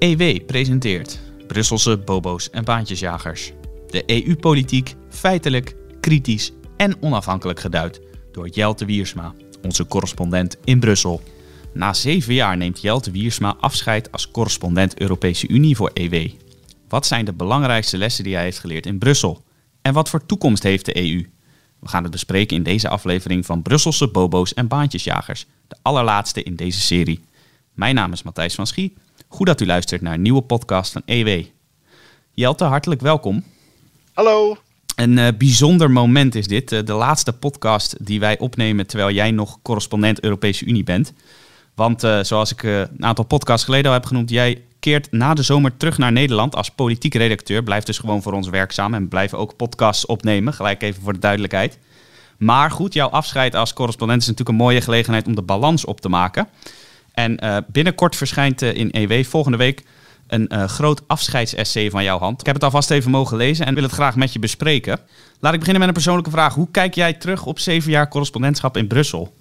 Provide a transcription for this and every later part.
EW presenteert Brusselse bobo's en baantjesjagers. De EU-politiek feitelijk, kritisch en onafhankelijk geduid door Jelte Wiersma, onze correspondent in Brussel. Na zeven jaar neemt Jelte Wiersma afscheid als correspondent Europese Unie voor EW. Wat zijn de belangrijkste lessen die hij heeft geleerd in Brussel? En wat voor toekomst heeft de EU? We gaan het bespreken in deze aflevering van Brusselse bobo's en baantjesjagers, de allerlaatste in deze serie. Mijn naam is Matthijs van Schie. Goed dat u luistert naar een nieuwe podcast van EW. Jelte, hartelijk welkom. Hallo. Een uh, bijzonder moment is dit. Uh, de laatste podcast die wij opnemen terwijl jij nog correspondent Europese Unie bent. Want uh, zoals ik een aantal podcasts geleden al heb genoemd, jij keert na de zomer terug naar Nederland als politiek redacteur. Blijft dus gewoon voor ons werkzaam en blijven ook podcasts opnemen. Gelijk even voor de duidelijkheid. Maar goed, jouw afscheid als correspondent is natuurlijk een mooie gelegenheid om de balans op te maken. En uh, binnenkort verschijnt uh, in EW volgende week een uh, groot afscheidsessay van jouw hand. Ik heb het alvast even mogen lezen en wil het graag met je bespreken. Laat ik beginnen met een persoonlijke vraag. Hoe kijk jij terug op zeven jaar correspondentschap in Brussel?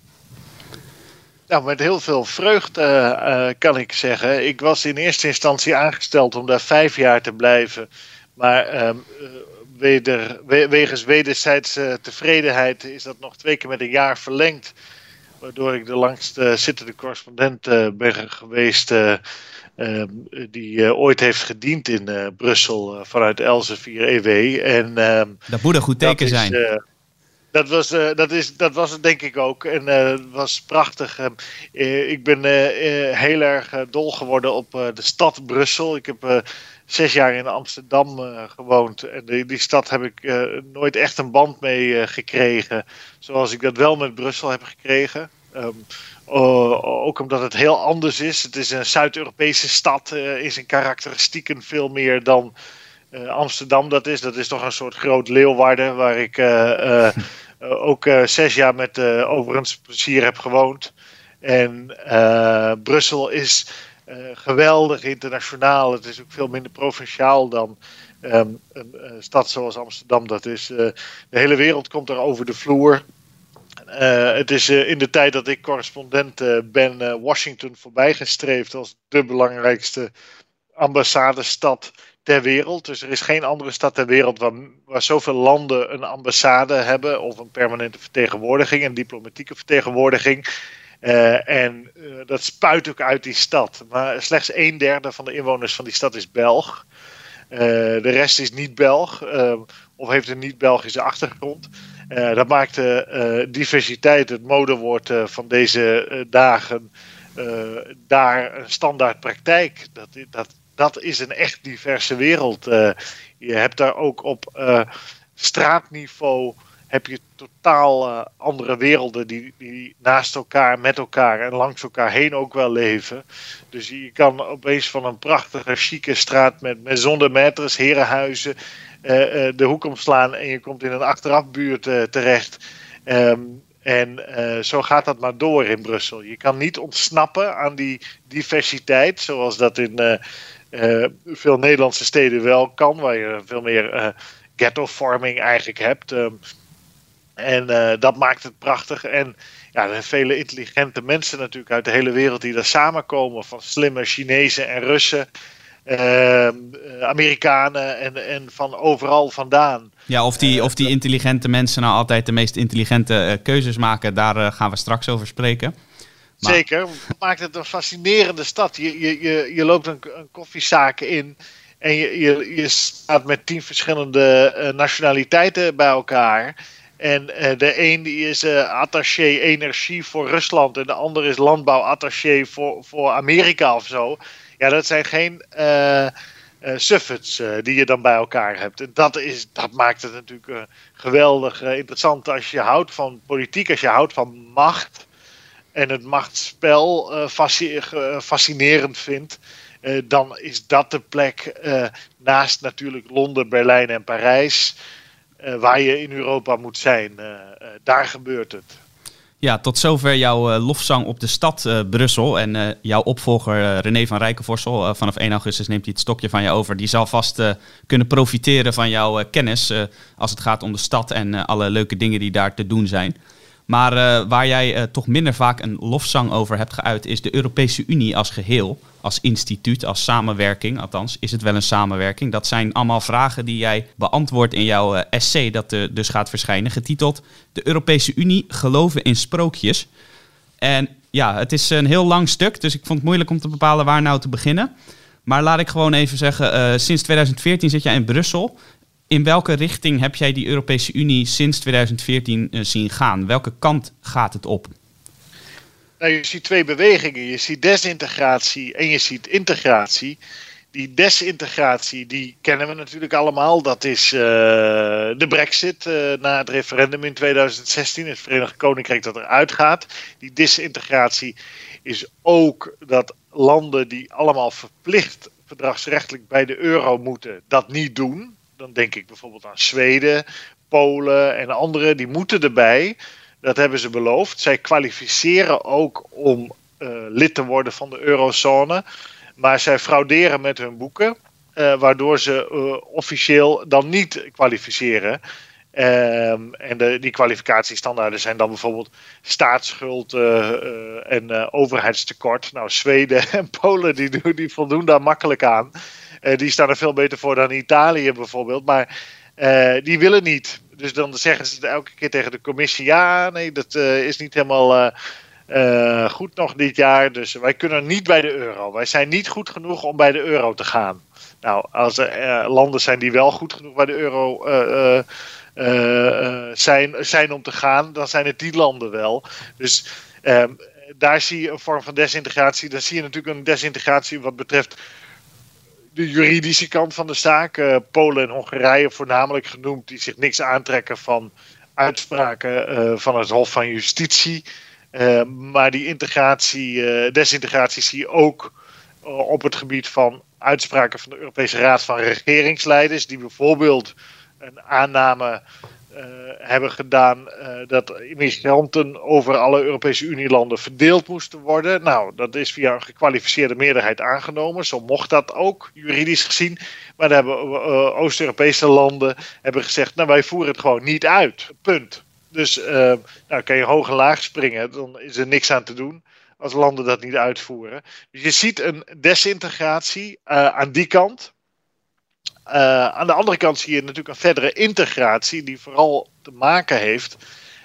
Nou, met heel veel vreugde kan ik zeggen. Ik was in eerste instantie aangesteld om daar vijf jaar te blijven. Maar ehm, weder, wegens wederzijdse tevredenheid is dat nog twee keer met een jaar verlengd. Waardoor ik de langst zittende correspondent ben geweest. Uh, die uh, ooit heeft gediend in Brussel vanuit Elsevier EW. En, dat moet een goed teken zijn. Is, dat, was, dat, is, dat was het denk ik ook. En het was prachtig. ik ben heel erg dol geworden op de stad Brussel. Ik heb zes jaar in Amsterdam gewoond. En die, die, stad heb ik nooit echt een band mee gekregen. Zoals ik dat wel met Brussel heb gekregen. Uh, ook omdat het heel anders is. Het is een Zuid-Europese stad, in karakteristieken veel meer dan uh, Amsterdam dat is. Dat is toch een soort groot Leeuwarden, waar ik ook zes jaar met overigens plezier heb gewoond. En Brussel is geweldig internationaal. Het is ook veel minder provinciaal dan um, een stad zoals Amsterdam dat is. de hele wereld komt er over de vloer. Het is in de tijd dat ik correspondent ben Washington voorbijgestreefd als de belangrijkste ambassadestad ter wereld. Dus er is geen andere stad ter wereld waar, waar zoveel landen een ambassade hebben of een permanente vertegenwoordiging, een diplomatieke vertegenwoordiging. en dat spuit ook uit die stad. Maar slechts een derde van de inwoners van die stad is Belg. de rest is niet Belg of heeft een niet-Belgische achtergrond. Dat maakt uh, diversiteit, het modewoord van deze dagen, daar een standaard praktijk. Dat, dat, dat is een echt diverse wereld. je hebt daar ook op straatniveau heb je totaal andere werelden die, die naast elkaar, met elkaar en langs elkaar heen ook wel leven. Dus je kan opeens van een prachtige, chique straat met maison de herenhuizen de hoek omslaan en je komt in een achterafbuurt uh, terecht. Um, en zo gaat dat maar door in Brussel. Je kan niet ontsnappen aan die diversiteit, zoals dat in veel Nederlandse steden wel kan, waar je veel meer ghetto-farming eigenlijk hebt. Um, en dat maakt het prachtig. En ja, er zijn vele intelligente mensen natuurlijk uit de hele wereld die daar samenkomen, van slimme Chinezen en Russen. Uh, Amerikanen en, en van overal vandaan. Ja, of die, of die intelligente mensen nou altijd de meest intelligente uh, keuzes maken, daar gaan we straks over spreken. Maar... Zeker, maakt het een fascinerende stad. Je, je, je, je loopt een, een koffiezaak in en je, je, je staat met tien verschillende nationaliteiten bij elkaar. En de een die is attaché energie voor Rusland en de ander is landbouwattaché voor, voor Amerika of zo. Ja, dat zijn geen uh, uh, suffets uh, die je dan bij elkaar hebt. En dat, is, dat maakt het natuurlijk geweldig interessant als je houdt van politiek, als je houdt van macht en het machtsspel fascinerend vindt. dan is dat de plek naast natuurlijk Londen, Berlijn en Parijs, waar je in Europa moet zijn. daar gebeurt het. Ja, tot zover jouw uh, lofzang op de stad uh, Brussel. En uh, jouw opvolger René van Rijkenvorsel, vanaf 1 augustus neemt hij het stokje van je over. Die zal vast kunnen profiteren van jouw kennis als het gaat om de stad en alle leuke dingen die daar te doen zijn. Maar uh, waar jij uh, toch minder vaak een lofzang over hebt geuit, is de Europese Unie als geheel, als instituut, als samenwerking. Althans, is het wel een samenwerking. Dat zijn allemaal vragen die jij beantwoordt in jouw uh, essay, dat dus gaat verschijnen, getiteld De Europese Unie geloven in sprookjes. En ja, het is een heel lang stuk, dus ik vond het moeilijk om te bepalen waar nou te beginnen. Maar laat ik gewoon even zeggen, sinds 2014 zit jij in Brussel. In welke richting heb jij die Europese Unie sinds 2014 uh, zien gaan? Welke kant gaat het op? Nou, je ziet twee bewegingen. Je ziet desintegratie en je ziet integratie. Die desintegratie, die kennen we natuurlijk allemaal. Dat is uh, de brexit uh, na het referendum in 2016. Het Verenigd Koninkrijk dat eruit gaat. Die desintegratie is ook dat landen die allemaal verplicht verdragsrechtelijk bij de euro moeten, dat niet doen dan denk ik bijvoorbeeld aan Zweden, Polen en anderen, die moeten erbij. Dat hebben ze beloofd. Zij kwalificeren ook om uh, lid te worden van de eurozone. Maar zij frauderen met hun boeken, uh, waardoor ze uh, officieel dan niet kwalificeren. Um, en de, die kwalificatiestandaarden zijn dan bijvoorbeeld staatsschuld en overheidstekort. Nou, Zweden en Polen die, die voldoen daar makkelijk aan. Uh, die staan er veel beter voor dan Italië bijvoorbeeld. Maar uh, die willen niet. Dus dan zeggen ze elke keer tegen de commissie: ja, nee, dat uh, is niet helemaal goed nog dit jaar. Dus wij kunnen niet bij de euro. Wij zijn niet goed genoeg om bij de euro te gaan. Nou, als er landen zijn die wel goed genoeg bij de euro zijn, zijn om te gaan, dan zijn het die landen wel. Dus. Um, daar zie je een vorm van desintegratie. Dan zie je natuurlijk een desintegratie wat betreft de juridische kant van de zaak. Uh, Polen en Hongarije voornamelijk genoemd, die zich niks aantrekken van uitspraken uh, van het Hof van Justitie. Uh, maar die integratie, desintegratie zie je ook op het gebied van uitspraken van de Europese Raad van Regeringsleiders, die bijvoorbeeld een aanname hebben gedaan uh, dat immigranten over alle Europese Unielanden verdeeld moesten worden. Nou, dat is via een gekwalificeerde meerderheid aangenomen. Zo mocht dat ook, juridisch gezien. Maar dan hebben uh, Oost-Europese landen hebben gezegd, nou wij voeren het gewoon niet uit. Punt. Dus nou, kan je hoog en laag springen, dan is er niks aan te doen als landen dat niet uitvoeren. Dus je ziet een desintegratie aan die kant. Uh, aan de andere kant zie je natuurlijk een verdere integratie, die vooral te maken heeft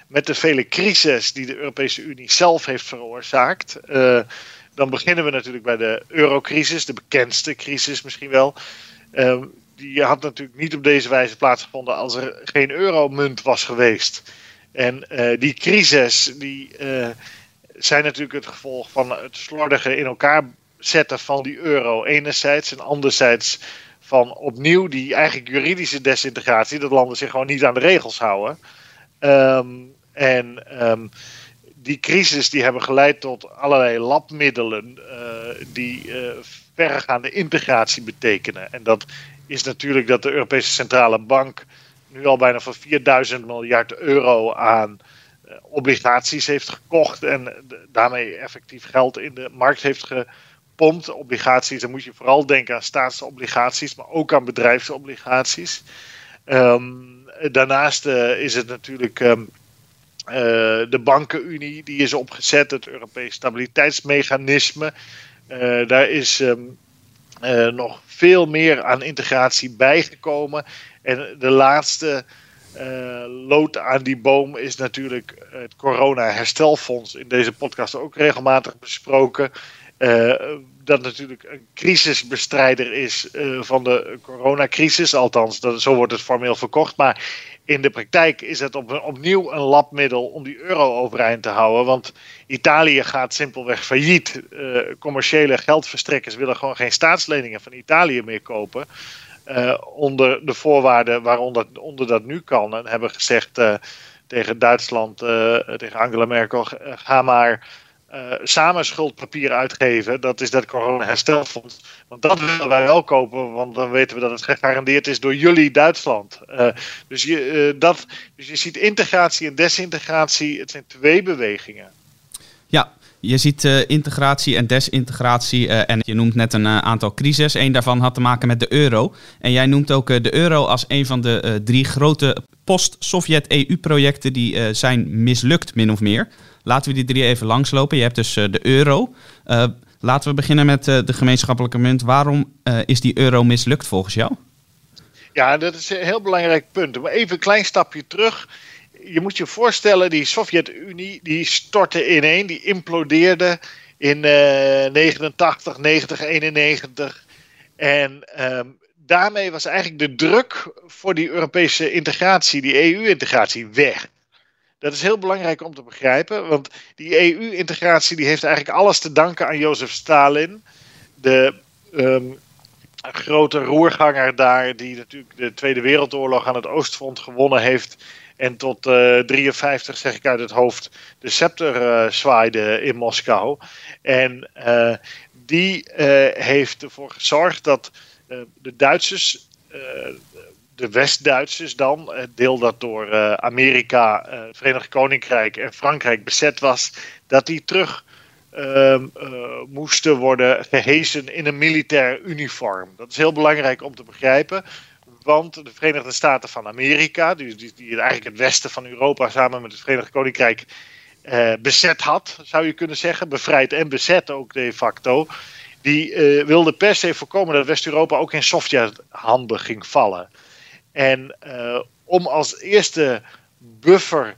met de vele crises die de Europese Unie zelf heeft veroorzaakt. Uh, dan beginnen we natuurlijk bij de eurocrisis, de bekendste crisis misschien wel. Uh, die had natuurlijk niet op deze wijze plaatsgevonden als er geen euromunt was geweest. En die crisis die, zijn natuurlijk het gevolg van het slordige in elkaar zetten van die euro enerzijds en anderzijds van opnieuw die eigenlijk juridische desintegratie, dat landen zich gewoon niet aan de regels houden. Um, en um, die crisis die hebben geleid tot allerlei labmiddelen uh, die uh, verregaande integratie betekenen. En dat is natuurlijk dat de Europese Centrale Bank nu al bijna voor 4000 miljard euro aan uh, obligaties heeft gekocht en daarmee effectief geld in de markt heeft ge pompt, obligaties, dan moet je vooral denken aan staatsobligaties, maar ook aan bedrijfsobligaties. Um, daarnaast uh, is het natuurlijk um, uh, de bankenunie, die is opgezet, het Europees stabiliteitsmechanisme. Uh, daar is um, nog veel meer aan integratie bijgekomen. En de laatste lood aan die boom is natuurlijk het corona-herstelfonds. In deze podcast ook regelmatig besproken. Uh, dat natuurlijk een crisisbestrijder is uh, van de coronacrisis. Althans, dat, zo wordt het formeel verkocht. Maar in de praktijk is het op, opnieuw een labmiddel om die euro overeind te houden. Want Italië gaat simpelweg failliet. Uh, commerciële geldverstrekkers willen gewoon geen staatsleningen van Italië meer kopen. onder de voorwaarden waaronder onder dat nu kan. En hebben gezegd tegen Duitsland, tegen Angela Merkel: ga maar uh, samen schuldpapier uitgeven. Dat is dat corona-herstelfonds. Want dat willen wij wel kopen, want dan weten we dat het gegarandeerd is door jullie Duitsland. Uh, dus, je, uh, dat, dus je ziet integratie en desintegratie, het zijn twee bewegingen. Ja, Je ziet integratie en desintegratie en je noemt net een aantal crises. Eén daarvan had te maken met de euro. En jij noemt ook de euro als een van de drie grote post-Sovjet-EU-projecten die zijn mislukt, min of meer. Laten we die drie even langslopen. Je hebt dus de euro. laten we beginnen met de gemeenschappelijke munt. Waarom is die euro mislukt volgens jou? Ja, dat is een heel belangrijk punt. Maar even een klein stapje terug je moet je voorstellen, die Sovjet-Unie die stortte ineen, die implodeerde in uh, 89, 90, 91. En um, daarmee was eigenlijk de druk voor die Europese integratie, die EU-integratie, weg. Dat is heel belangrijk om te begrijpen, want die EU-integratie die heeft eigenlijk alles te danken aan Jozef Stalin, de um, grote roerganger daar, die natuurlijk de Tweede Wereldoorlog aan het Oostfront gewonnen heeft en tot uh, eh, 53, zeg ik uit het hoofd, de scepter uh, zwaaide in Moskou. En uh, die heeft ervoor gezorgd dat de Duitsers, de West-Duitsers dan, deel dat door Amerika, het Verenigd Koninkrijk en Frankrijk bezet was, dat die terug ehm, moesten worden gehezen in een militair uniform. Dat is heel belangrijk om te begrijpen. Want de Verenigde Staten van Amerika, die, die, die eigenlijk het westen van Europa samen met het Verenigd Koninkrijk eh, bezet had, zou je kunnen zeggen, bevrijd en bezet ook de facto, die uh, wilde per se voorkomen dat West-Europa ook in Sovjet-handen ging vallen. En uh, om als eerste buffer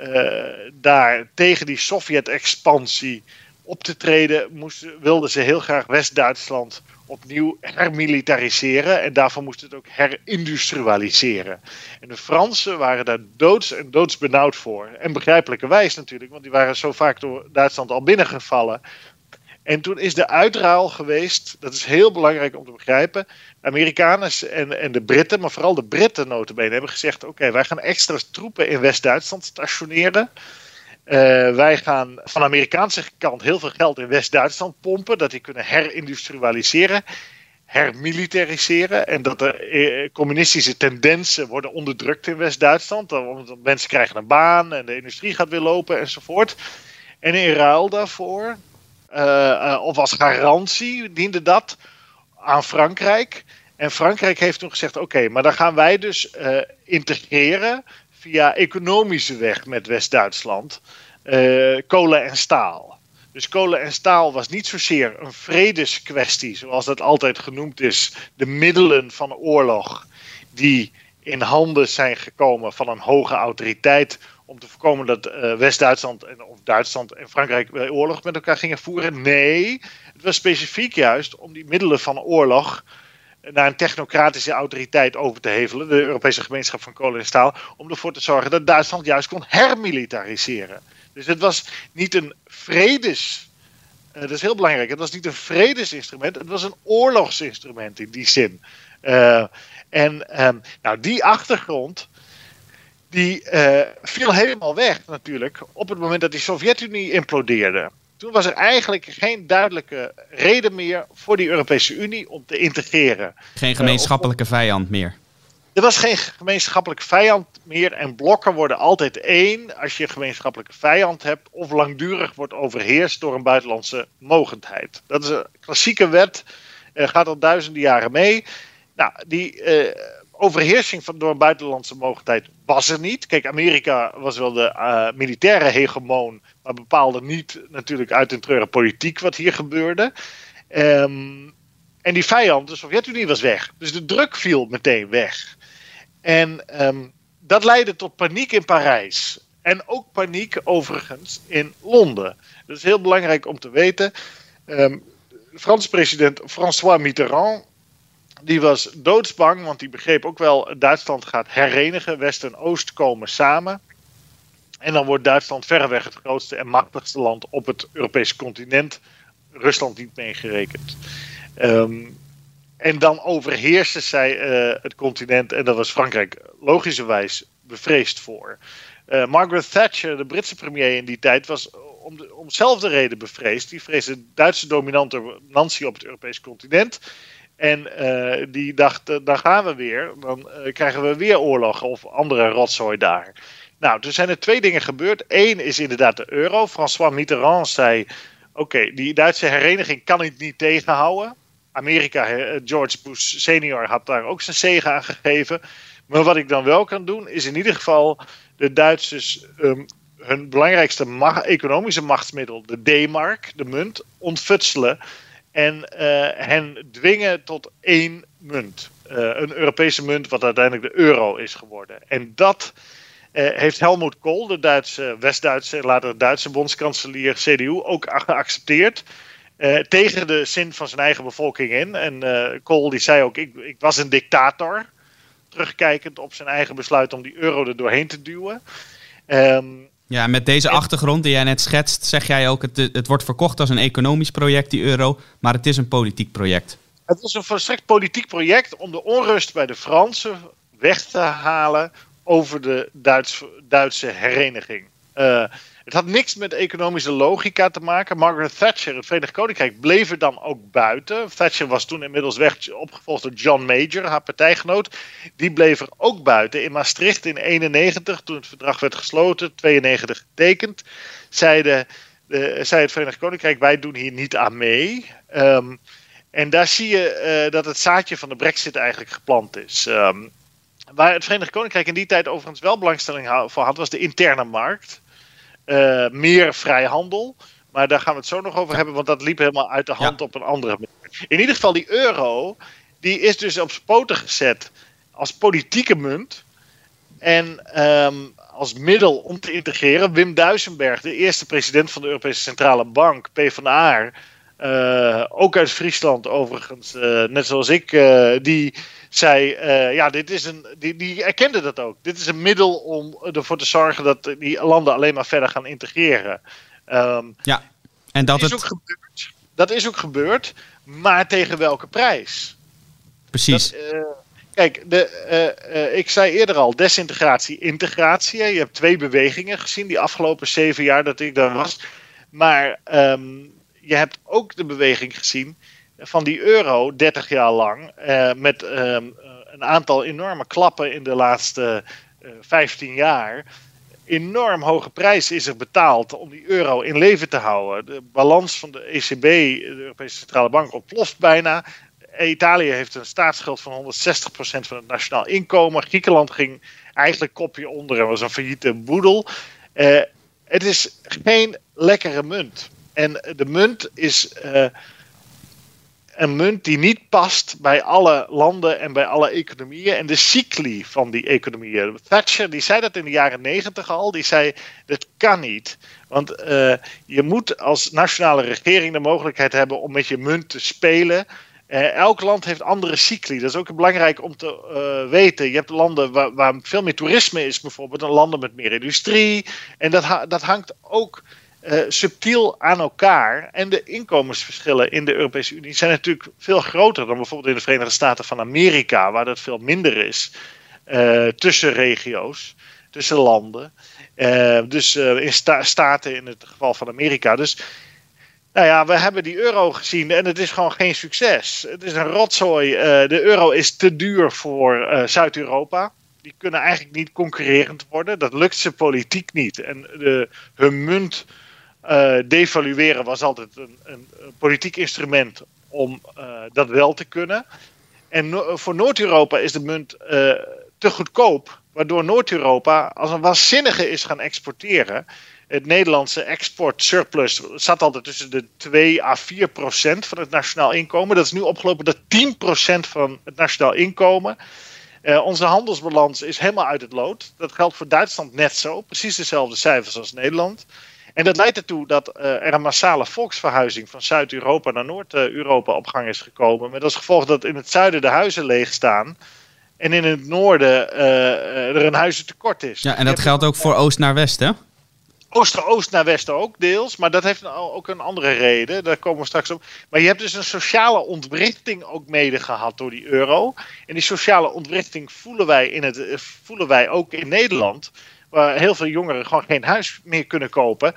uh, daar tegen die Sovjet-expansie op te treden, wilden ze heel graag West-Duitsland opnieuw hermilitariseren. En daarvoor moest het ook herindustrialiseren. En de Fransen waren daar doods en doods benauwd voor. En begrijpelijkerwijs natuurlijk, want die waren zo vaak door Duitsland al binnengevallen. En toen is de uitruil geweest, dat is heel belangrijk om te begrijpen. Amerikanen en, en de Britten, maar vooral de Britten notabene, hebben gezegd: oké, wij gaan extra troepen in West-Duitsland stationeren. Uh, wij gaan van de Amerikaanse kant heel veel geld in West-Duitsland pompen, dat die kunnen herindustrialiseren, hermilitariseren en dat de eh, communistische tendensen worden onderdrukt in West-Duitsland. Mensen krijgen een baan en de industrie gaat weer lopen enzovoort. En in ruil daarvoor, of als garantie, diende dat aan Frankrijk. En Frankrijk heeft toen gezegd: oké, maar dan gaan wij dus integreren via economische weg met West-Duitsland kolen en staal. Dus kolen en staal was niet zozeer een vredeskwestie, zoals dat altijd genoemd is. De middelen van oorlog die in handen zijn gekomen van een hoge autoriteit om te voorkomen dat uh, West-Duitsland en of Duitsland en Frankrijk oorlog met elkaar gingen voeren. Nee, het was specifiek juist om die middelen van oorlog naar een technocratische autoriteit over te hevelen, de Europese gemeenschap van kolen en staal, om ervoor te zorgen dat Duitsland juist kon hermilitariseren. Dus het was niet een vredes. Uh, dat is heel belangrijk. Het was niet een vredesinstrument, het was een oorlogsinstrument in die zin. Uh, en um, nou, die achtergrond. Die uh, viel helemaal weg natuurlijk op het moment dat die Sovjet-Unie implodeerde. Toen was er eigenlijk geen duidelijke reden meer voor die Europese Unie om te integreren. Geen gemeenschappelijke vijand meer. Er was geen gemeenschappelijke vijand meer en blokken worden altijd één als je een gemeenschappelijke vijand hebt of langdurig wordt overheerst door een buitenlandse mogendheid. Dat is een klassieke wet, uh, gaat al duizenden jaren mee. Nou, die uh, overheersing van, door een buitenlandse mogendheid was er niet. Kijk, Amerika was wel de uh, militaire hegemoon, maar bepaalde niet natuurlijk uit een treuren politiek wat hier gebeurde. Um, en die vijand, de Sovjet-Unie, was weg. Dus de druk viel meteen weg. En um, dat leidde tot paniek in Parijs. En ook paniek overigens in Londen. Dat is heel belangrijk om te weten. Um, Franse president François Mitterrand. Die was doodsbang, want die begreep ook wel: Duitsland gaat herenigen. West en Oost komen samen. En dan wordt Duitsland verreweg het grootste en machtigste land op het Europese continent. Rusland niet meegerekend. Um, en dan overheerste zij uh, het continent en daar was Frankrijk logischerwijs bevreesd voor. Uh, Margaret Thatcher, de Britse premier in die tijd, was om, de, om dezelfde reden bevreesd. Die vreesde Duitse dominantie op het Europese continent. En uh, die dacht, dan gaan we weer, dan krijgen we weer oorlog of andere rotzooi daar. Nou, er zijn er twee dingen gebeurd. Eén is inderdaad de euro. François Mitterrand zei: Oké, die Duitse hereniging kan ik niet tegenhouden. Amerika, George Bush senior had daar ook zijn zegen aan gegeven. Maar wat ik dan wel kan doen, is in ieder geval de Duitsers um, hun belangrijkste economische machtsmiddel, de D-mark, de munt, ontfutselen. En uh, hen dwingen tot één munt. Uh, een Europese munt, wat uiteindelijk de euro is geworden. En dat uh, heeft Helmut Kohl, de Duitse, West-Duitse, later Duitse bondskanselier CDU, ook geaccepteerd. tegen de zin van zijn eigen bevolking in. En Kohl die zei ook: ik, ik was een dictator terugkijkend op zijn eigen besluit om die euro er doorheen te duwen. Um, ja, met deze achtergrond die jij net schetst, zeg jij ook: het, het wordt verkocht als een economisch project, die euro, maar het is een politiek project. Het is een volstrekt politiek project om de onrust bij de Fransen weg te halen over de Duits, Duitse hereniging. Uh, het had niks met economische logica te maken. Margaret Thatcher, het Verenigd Koninkrijk, bleef er dan ook buiten. Thatcher was toen inmiddels weg, opgevolgd door John Major, haar partijgenoot. Die bleef er ook buiten. In Maastricht in 91, toen het verdrag werd gesloten, 92 getekend, zeiden, uh, zei het Verenigd Koninkrijk: wij doen hier niet aan mee. Um, en daar zie je uh, dat het zaadje van de Brexit eigenlijk geplant is. Um, waar het Verenigd Koninkrijk in die tijd overigens wel belangstelling voor had, was de interne markt. Uh, meer vrijhandel. Maar daar gaan we het zo nog over hebben, want dat liep helemaal uit de hand op een andere manier. In ieder geval, die euro, die is dus op poten gezet als politieke munt. En um, als middel om te integreren. Wim Duisenberg, de eerste president van de Europese Centrale Bank, PvdA, uh, ook uit Friesland overigens, uh, net zoals ik, uh, die zei, ja, dit is een, die, die erkende dat ook. Dit is een middel om ervoor te zorgen dat die landen alleen maar verder gaan integreren. Um, ja, en dat, is het... ook gebeurd. Dat is ook gebeurd, maar tegen welke prijs? Precies. Dat, kijk, de, ik zei eerder al, desintegratie, integratie. Je hebt twee bewegingen gezien die afgelopen zeven jaar dat ik daar was. Maar um, je hebt ook de beweging gezien van die euro 30 jaar lang. Uh, met uh, een aantal enorme klappen in de laatste uh, 15 jaar. Enorm hoge prijs is er betaald om die euro in leven te houden. De balans van de ECB, de Europese Centrale Bank, ontploft bijna. Italië heeft een staatsschuld van 160% van het nationaal inkomen. Griekenland ging eigenlijk kopje onder en was een failliete boedel. Het is geen lekkere munt. En de munt is uh, een munt die niet past bij alle landen en bij alle economieën en de cycli van die economieën. Thatcher die zei dat in de jaren negentig al. Die zei dat kan niet. Want uh, je moet als nationale regering de mogelijkheid hebben om met je munt te spelen. Uh, elk land heeft andere cycli. Dat is ook belangrijk om te weten. Je hebt landen waar, waar, veel meer toerisme is, bijvoorbeeld, en landen met meer industrie. En dat, dat hangt ook uh, subtiel aan elkaar. En de inkomensverschillen in de Europese Unie zijn natuurlijk veel groter dan bijvoorbeeld in de Verenigde Staten van Amerika, waar dat veel minder is uh, tussen regio's, tussen landen. Uh, dus in sta staten in het geval van Amerika. Dus nou ja, we hebben die euro gezien en het is gewoon geen succes. Het is een rotzooi. de euro is te duur voor Zuid-Europa die kunnen eigenlijk niet concurrerend worden. Dat lukt ze politiek niet. En de, hun munt uh, devalueren was altijd een, een, politiek instrument om uh, dat wel te kunnen. En voor Noord-Europa is de munt uh, te goedkoop, waardoor Noord-Europa als een waanzinnige is gaan exporteren. Het Nederlandse export surplus zat altijd tussen de 2 à 4 procent van het nationaal inkomen. Dat is nu opgelopen tot 10 procent van het nationaal inkomen. Onze handelsbalans is helemaal uit het lood. Dat geldt voor Duitsland net zo. Precies dezelfde cijfers als Nederland. En dat leidt ertoe dat uh, er een massale volksverhuizing van Zuid-Europa naar Noord-Europa op gang is gekomen. Met als gevolg dat in het zuiden de huizen leeg staan. En in het noorden uh, er een huizentekort is. Ja, en dat geldt ook voor oost naar west, hè? Oost-oost naar west ook, deels. Maar dat heeft ook een andere reden. Daar komen we straks op. Maar je hebt dus een sociale ontwrichting ook mede gehad door die euro. En die sociale ontwrichting voelen wij, in het, voelen wij ook in Nederland waar heel veel jongeren gewoon geen huis meer kunnen kopen.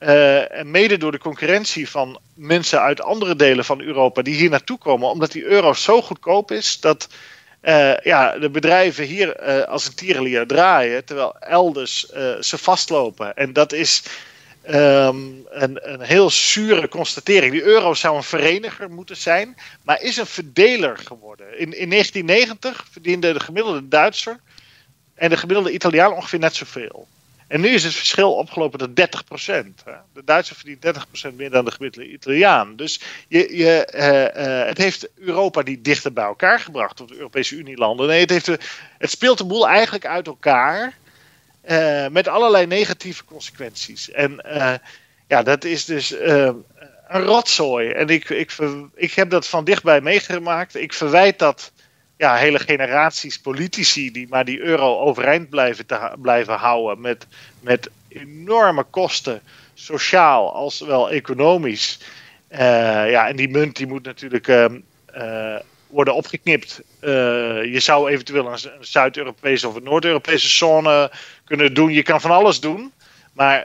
Uh, mede door de concurrentie van mensen uit andere delen van Europa die hier naartoe komen, omdat die euro zo goedkoop is dat ja, de bedrijven hier als een tierenlier draaien, terwijl elders ze vastlopen. En dat is ehm, een, een heel zure constatering. Die euro zou een vereniger moeten zijn, maar is een verdeler geworden. In, in 1990 verdiende de gemiddelde Duitser en de gemiddelde Italiaan ongeveer net zoveel. En nu is het verschil opgelopen tot 30% De Duitser verdient 30% meer dan de gemiddelde Italiaan. Dus je, je, uh, uh, het heeft Europa niet dichter bij elkaar gebracht, of de Europese Unie-landen. Nee, het, heeft het speelt de boel eigenlijk uit elkaar. Uh, met allerlei negatieve consequenties. En ja, dat is dus een rotzooi. En ik, ik heb dat van dichtbij meegemaakt. Ik verwijt dat ja, hele generaties politici die maar die euro overeind blijven, te, blijven houden met, met enorme kosten, sociaal als wel economisch. Uh, ja, en die munt die moet natuurlijk uh, uh, worden opgeknipt. je zou eventueel een, Zuid-Europese of een Noord-Europese zone kunnen doen. Je kan van alles doen. Maar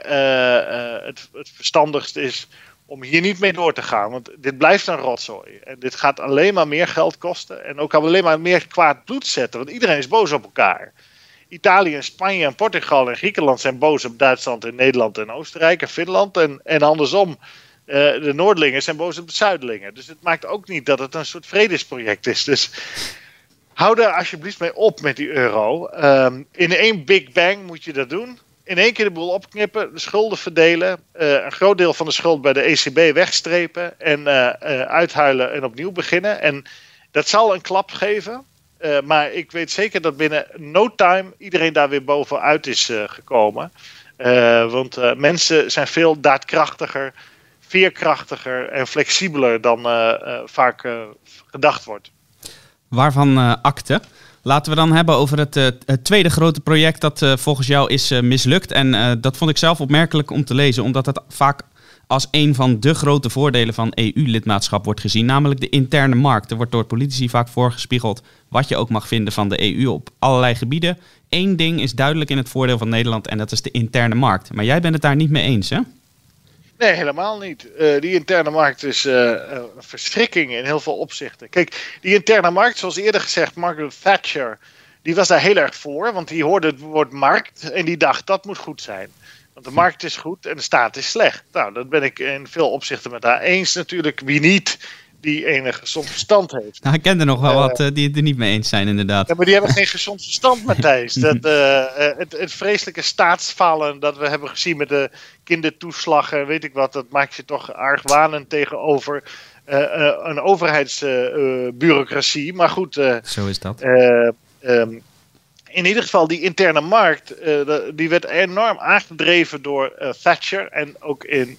het, het verstandigste is om hier niet mee door te gaan. Want dit blijft een rotzooi. En dit gaat alleen maar meer geld kosten. En ook alleen maar meer kwaad bloed zetten. Want iedereen is boos op elkaar. Italië en Spanje en Portugal en Griekenland zijn boos op Duitsland en Nederland en Oostenrijk en Finland. En, en andersom, uh, de Noordlingen zijn boos op de Zuidelingen. Dus het maakt ook niet dat het een soort vredesproject is. Dus hou daar alsjeblieft mee op met die euro. Um, in één Big Bang moet je dat doen in één keer de boel opknippen, de schulden verdelen, uh, een groot deel van de schuld bij de ECB wegstrepen en uh, uh, uithuilen en opnieuw beginnen. En dat zal een klap geven, maar ik weet zeker dat binnen no time iedereen daar weer bovenuit is gekomen. want mensen zijn veel daadkrachtiger, veerkrachtiger en flexibeler dan vaak gedacht wordt. Waarvan akte? Laten we dan hebben over het, uh, het tweede grote project dat uh, volgens jou is uh, mislukt. En dat vond ik zelf opmerkelijk om te lezen, omdat het vaak als een van de grote voordelen van EU-lidmaatschap wordt gezien, namelijk de interne markt. Er wordt door politici vaak voorgespiegeld wat je ook mag vinden van de EU op allerlei gebieden. Eén ding is duidelijk in het voordeel van Nederland en dat is de interne markt. Maar jij bent het daar niet mee eens, hè? Nee, helemaal niet. Uh, die interne markt is uh, een verschrikking in heel veel opzichten. Kijk, die interne markt, zoals eerder gezegd, Margaret Thatcher, die was daar heel erg voor, want die hoorde het woord markt en die dacht dat moet goed zijn. Want de markt is goed en de staat is slecht. Nou, dat ben ik in veel opzichten met haar eens natuurlijk. Wie niet? Die enig gezond verstand heeft. Nou, ik ken er nog wel wat uh, die het er niet mee eens zijn, inderdaad. Ja, maar die hebben geen gezond verstand, Matthijs. Dat, uh, het, het, vreselijke staatsvallen dat we hebben gezien met de kindertoeslagen, weet ik wat, dat maakt je toch argwanend tegenover een overheidsbureaucratie. maar goed. Zo is dat. Um, in ieder geval, die interne markt, die werd enorm aangedreven door Thatcher en ook in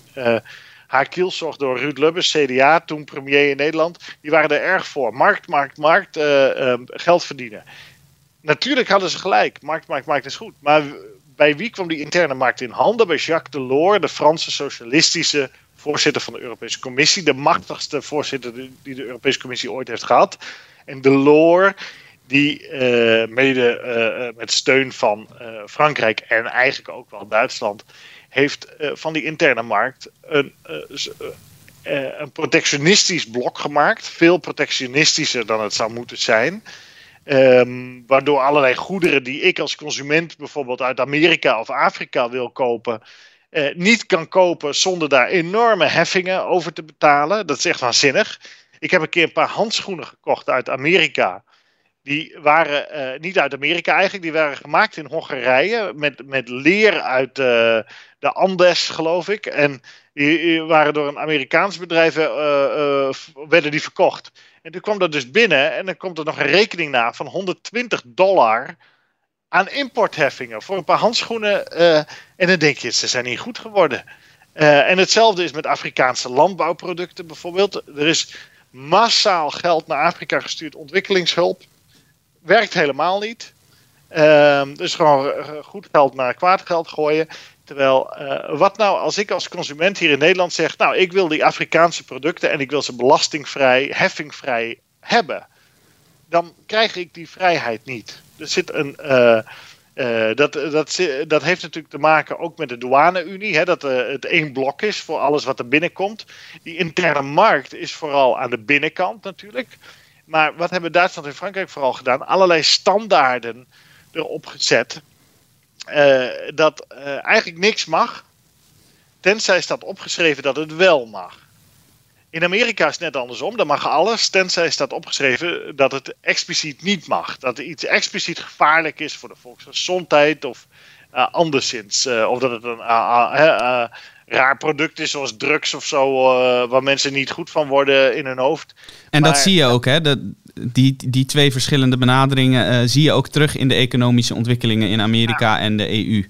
haar kielzog door Ruud Lubbers, CDA, toen premier in Nederland. Die waren er erg voor. Markt, markt, markt, uh, geld verdienen. Natuurlijk hadden ze gelijk. Markt, markt, markt is goed. Maar bij wie kwam die interne markt in handen? Bij Jacques Delors, de Franse socialistische voorzitter van de Europese Commissie. De machtigste voorzitter die de Europese Commissie ooit heeft gehad. En Delors die uh, mede uh, met steun van Frankrijk en eigenlijk ook wel Duitsland heeft uh, van die interne markt een, uh, uh, een protectionistisch blok gemaakt. Veel protectionistischer dan het zou moeten zijn. Um, waardoor allerlei goederen die ik als consument bijvoorbeeld uit Amerika of Afrika wil kopen, niet kan kopen zonder daar enorme heffingen over te betalen. Dat is echt waanzinnig. Ik heb een keer een paar handschoenen gekocht uit Amerika. Die waren uh, niet uit Amerika eigenlijk, die waren gemaakt in Hongarije met, met leer uit uh, de Andes, geloof ik. En die, waren door een Amerikaans bedrijf, uh, werden die verkocht. En toen kwam dat dus binnen en dan komt er nog een rekening na van 120 dollar aan importheffingen voor een paar handschoenen. en dan denk je, ze zijn niet goed geworden. en hetzelfde is met Afrikaanse landbouwproducten bijvoorbeeld. Er is massaal geld naar Afrika gestuurd, ontwikkelingshulp werkt helemaal niet. Um, dus gewoon eh, goed geld naar kwaad geld gooien. Terwijl, uh, wat nou als ik als consument hier in Nederland zeg: Nou, ik wil die Afrikaanse producten en ik wil ze belastingvrij, heffingvrij hebben. Dan krijg ik die vrijheid niet. Er zit een. Uh, dat, dat, dat heeft natuurlijk te maken ook met de douane-unie. dat het één blok is voor alles wat er binnenkomt. Die interne markt is vooral aan de binnenkant natuurlijk. Maar wat hebben Duitsland en Frankrijk vooral gedaan? Allerlei standaarden erop gezet. Uh, dat uh, eigenlijk niks mag. Tenzij staat opgeschreven dat het wel mag. In Amerika is het net andersom. Dan mag alles, tenzij staat opgeschreven dat het expliciet niet mag. Dat iets expliciet gevaarlijk is voor de volksgezondheid of uh, anderszins. Of dat het een raar product is zoals drugs of zo, waar mensen niet goed van worden in hun hoofd. En maar, dat zie je ook, hè? Dat, die, die twee verschillende benaderingen zie je ook terug in de economische ontwikkelingen in Amerika en de EU.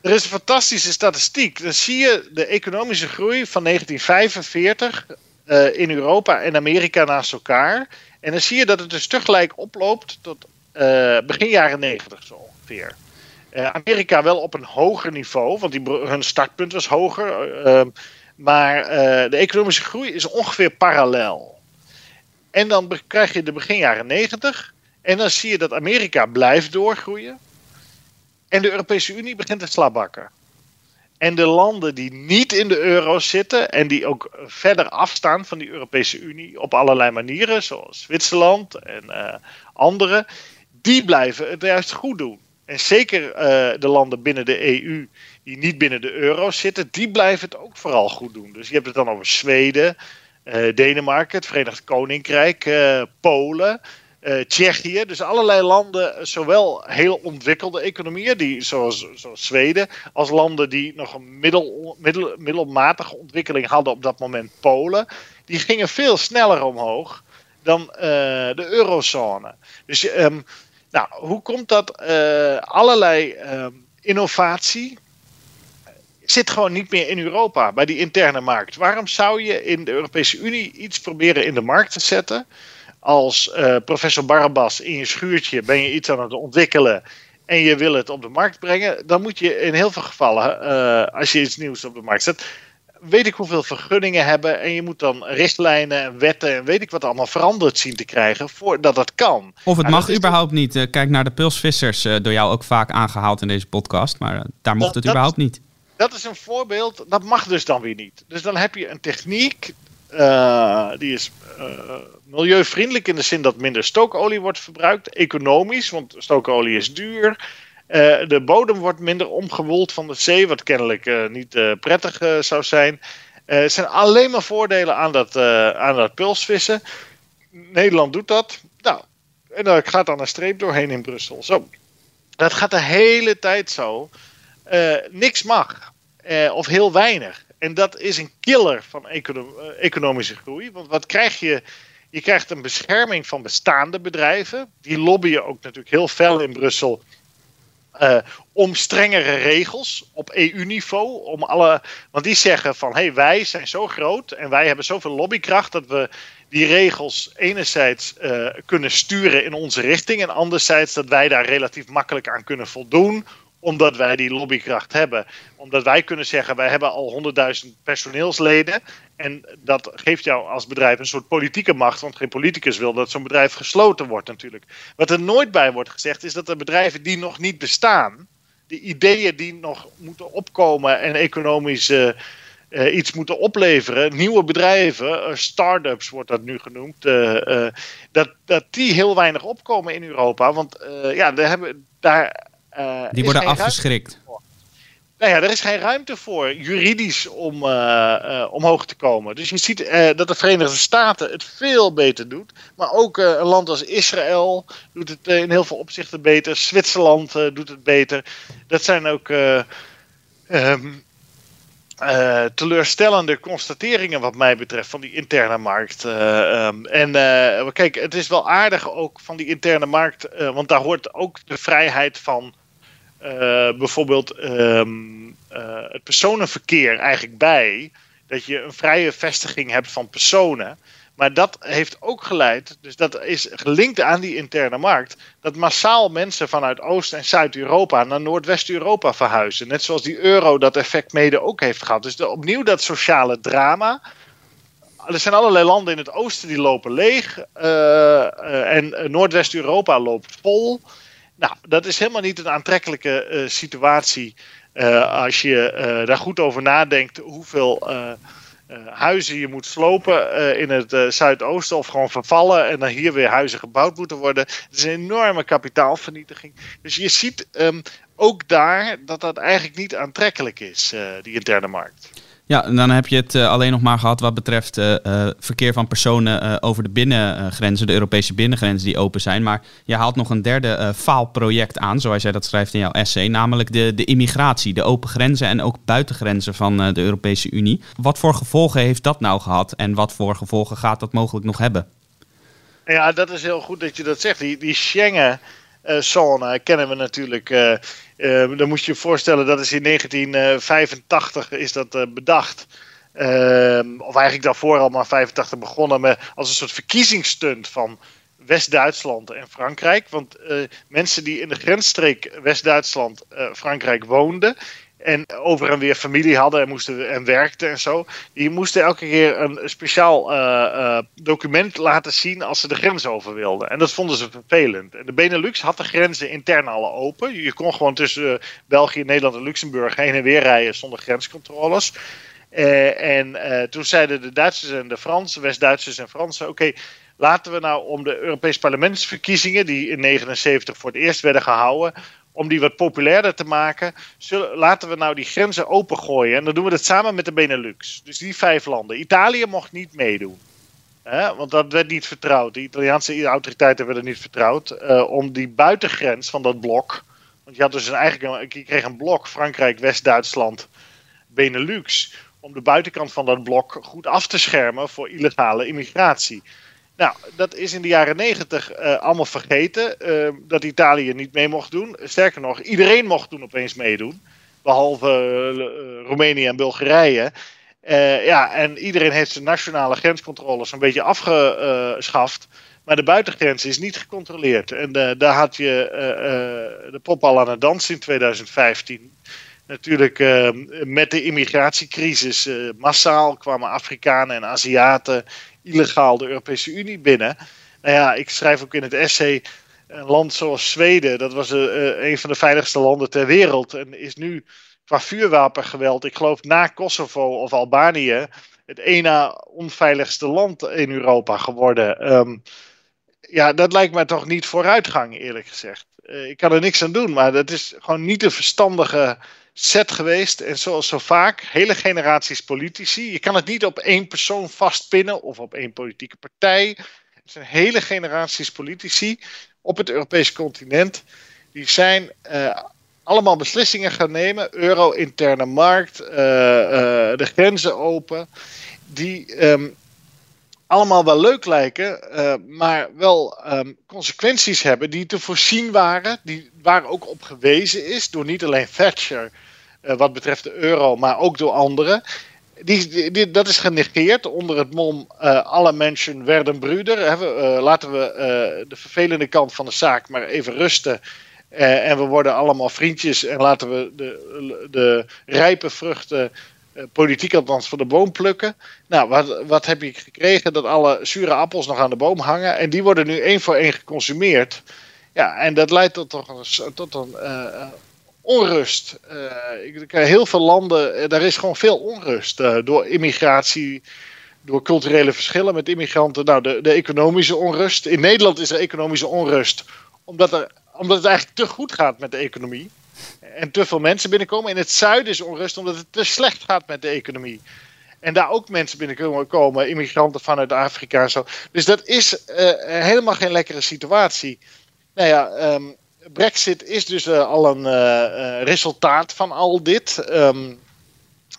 Er is een fantastische statistiek. Dan zie je de economische groei van 1945 uh, in Europa en Amerika naast elkaar. En dan zie je dat het dus tegelijk oploopt tot begin jaren 90 zo ongeveer. Uh, Amerika wel op een hoger niveau, want die, hun startpunt was hoger. maar de economische groei is ongeveer parallel. En dan krijg je de begin jaren 90. En dan zie je dat Amerika blijft doorgroeien. En de Europese Unie begint te slabakken. En de landen die niet in de euro zitten en die ook verder afstaan van die Europese Unie op allerlei manieren, zoals Zwitserland en uh, andere, die blijven het juist goed doen. En zeker uh, de landen binnen de EU die niet binnen de euro zitten, die blijven het ook vooral goed doen. Dus je hebt het dan over Zweden, uh, Denemarken, het Verenigd Koninkrijk, Polen. Uh, Tsjechië. Dus allerlei landen, zowel heel ontwikkelde economieën, die, zoals, zoals Zweden, als landen die nog een middel, middel, middelmatige ontwikkeling hadden op dat moment, Polen. Die gingen veel sneller omhoog dan de eurozone. Dus um, nou, hoe komt dat? Uh, allerlei um, innovatie zit gewoon niet meer in Europa, bij die interne markt. Waarom zou je in de Europese Unie iets proberen in de markt te zetten? als uh, professor Barabbas in je schuurtje ben je iets aan het ontwikkelen en je wil het op de markt brengen, dan moet je in heel veel gevallen, uh, als je iets nieuws op de markt zet, weet ik hoeveel vergunningen hebben en je moet dan richtlijnen en wetten en weet ik wat allemaal veranderd zien te krijgen voordat dat kan. Of het mag überhaupt niet. Uh, kijk naar de pulsvissers, door jou ook vaak aangehaald in deze podcast, maar daar mocht dat, het überhaupt niet. Dat is een voorbeeld, dat mag dus dan weer niet. Dus dan heb je een techniek die is milieuvriendelijk in de zin dat minder stookolie wordt verbruikt. Economisch, want stookolie is duur. Uh, de bodem wordt minder omgewoeld van de zee, wat kennelijk uh, niet uh, prettig zou zijn. er zijn alleen maar voordelen aan dat, aan dat pulsvissen. Nederland doet dat. Nou, en daar gaat dan een streep doorheen in Brussel. Zo. Dat gaat de hele tijd zo. niks mag. of heel weinig. En dat is een killer van econom economische groei. Want wat krijg je je krijgt een bescherming van bestaande bedrijven. Die lobbyen ook natuurlijk heel fel in Brussel. Uh, om strengere regels op EU-niveau. Om alle, want die zeggen van hey, wij zijn zo groot en wij hebben zoveel lobbykracht dat we die regels enerzijds uh, kunnen sturen in onze richting. En anderzijds dat wij daar relatief makkelijk aan kunnen voldoen omdat wij die lobbykracht hebben. Omdat wij kunnen zeggen, wij hebben al 100.000 personeelsleden. En dat geeft jou als bedrijf een soort politieke macht. Want geen politicus wil dat zo'n bedrijf gesloten wordt natuurlijk. Wat er nooit bij wordt gezegd is dat de bedrijven die nog niet bestaan. De ideeën die nog moeten opkomen en economisch uh, uh, iets moeten opleveren. Nieuwe bedrijven, uh, start-ups wordt dat nu genoemd. dat, dat die heel weinig opkomen in Europa. Want ja, daar hebben, daar die worden afgeschrikt. Nou ja, er is geen ruimte voor juridisch om uh, uh, omhoog te komen. Dus je ziet dat de Verenigde Staten het veel beter doet. Maar ook een land als Israël doet het in heel veel opzichten beter. Zwitserland doet het beter. Dat zijn ook um, uh, teleurstellende constateringen wat mij betreft van die interne markt. Um, en kijk, het is wel aardig ook van die interne markt, want daar hoort ook de vrijheid van bijvoorbeeld um, uh, het personenverkeer eigenlijk bij. Dat je een vrije vestiging hebt van personen. Maar dat heeft ook geleid, dus dat is gelinkt aan die interne markt, dat massaal mensen vanuit Oost- en Zuid-Europa naar Noordwest-Europa verhuizen. Net zoals die euro dat effect mede ook heeft gehad. Dus opnieuw dat sociale drama. Er zijn allerlei landen in het oosten die lopen leeg. Uh, en Noordwest-Europa loopt vol. Nou, dat is helemaal niet een aantrekkelijke uh, situatie uh, als je uh, daar goed over nadenkt hoeveel huizen je moet slopen in het zuidoosten of gewoon vervallen en dan hier weer huizen gebouwd moeten worden. Het is een enorme kapitaalvernietiging. Dus je ziet um, ook daar dat dat eigenlijk niet aantrekkelijk is, die interne markt. Ja, en dan heb je het uh, alleen nog maar gehad wat betreft uh, uh, verkeer van personen over de binnengrenzen, de Europese binnengrenzen die open zijn. Maar je haalt nog een derde faalproject aan, zoals jij dat schrijft in jouw essay, namelijk de, de immigratie, de open grenzen en ook buitengrenzen van de Europese Unie. Wat voor gevolgen heeft dat nou gehad en wat voor gevolgen gaat dat mogelijk nog hebben? Ja, dat is heel goed dat je dat zegt. Die, die Schengen uh, zone kennen we natuurlijk. Uh, dan moet je je voorstellen, dat is in 1985 is dat bedacht. Ehm, of eigenlijk daarvoor al maar 85 begonnen met, als een soort verkiezingsstunt van West-Duitsland en Frankrijk. Want mensen die in de grensstreek West-Duitsland, Frankrijk woonden, en over en weer familie hadden en, moesten, en werkten en zo. Die moesten elke keer een speciaal uh, uh, document laten zien als ze de grens over wilden. En dat vonden ze vervelend. En de Benelux had de grenzen intern al open. Je kon gewoon tussen uh, België, Nederland en Luxemburg heen en weer rijden zonder grenscontroles. en toen zeiden de Duitsers en de Fransen, West-Duitsers en Fransen: oké. laten we nou om de Europese parlementsverkiezingen, die in 1979 voor het eerst werden gehouden, om die wat populairder te maken, zullen, laten we nou die grenzen opengooien. En dan doen we dat samen met de Benelux. Dus die vijf landen. Italië mocht niet meedoen. Hè? Want dat werd niet vertrouwd. De Italiaanse autoriteiten werden niet vertrouwd. Uh, om die buitengrens van dat blok. Want je had dus een, eigenlijk kreeg een blok Frankrijk, West-Duitsland, Benelux. Om de buitenkant van dat blok goed af te schermen voor illegale immigratie. Nou, dat is in de jaren negentig uh, allemaal vergeten. Uh, dat Italië niet mee mocht doen. Sterker nog, iedereen mocht toen opeens meedoen. Behalve uh, Roemenië en Bulgarije. ja, en iedereen heeft zijn nationale grenscontroles een beetje afgeschaft. Maar de buitengrens is niet gecontroleerd. En daar had je de pop al aan het dansen in 2015 natuurlijk met de immigratiecrisis massaal kwamen Afrikanen en Aziaten illegaal de Europese Unie binnen. Nou ja, ik schrijf ook in het essay. Een land zoals Zweden, dat was uh, een van de veiligste landen ter wereld. En is nu qua vuurwapengeweld, ik geloof na Kosovo of Albanië, het ene onveiligste land in Europa geworden. Um, ja, dat lijkt mij toch niet vooruitgang, eerlijk gezegd. Uh, ik kan er niks aan doen, maar dat is gewoon niet een verstandige set geweest. En zoals zo vaak, hele generaties politici. Je kan het niet op één persoon vastpinnen of op één politieke partij. Het zijn hele generaties politici op het Europese continent. Die zijn uh, allemaal beslissingen gaan nemen. Euro, interne markt, uh, uh, de grenzen open. Die um, allemaal wel leuk lijken, maar wel um, consequenties hebben die te voorzien waren. Die, waar ook op gewezen is door niet alleen Thatcher wat betreft de euro, maar ook door anderen. Die, dat is genegeerd onder het mom uh, alle mensen werden broeder. Uh, laten we de vervelende kant van de zaak maar even rusten. en we worden allemaal vriendjes en laten we de, de rijpe vruchten politiek althans van de boom plukken. Nou, wat, wat heb je gekregen? Dat alle zure appels nog aan de boom hangen. En die worden nu één voor één geconsumeerd. Ja, en dat leidt tot, toch tot een onrust. Uh, heel veel landen, eh, daar is gewoon veel onrust uh, door immigratie, door culturele verschillen met immigranten. Nou, de, de, economische onrust. In Nederland is er economische onrust omdat, er, omdat het eigenlijk te goed gaat met de economie. En te veel mensen binnenkomen. In het zuiden is onrust omdat het te slecht gaat met de economie. En daar ook mensen binnenkomen, immigranten vanuit Afrika en zo. Dus dat is helemaal geen lekkere situatie. Nou ja, um, Brexit is dus uh, al een uh, resultaat van al dit. Um,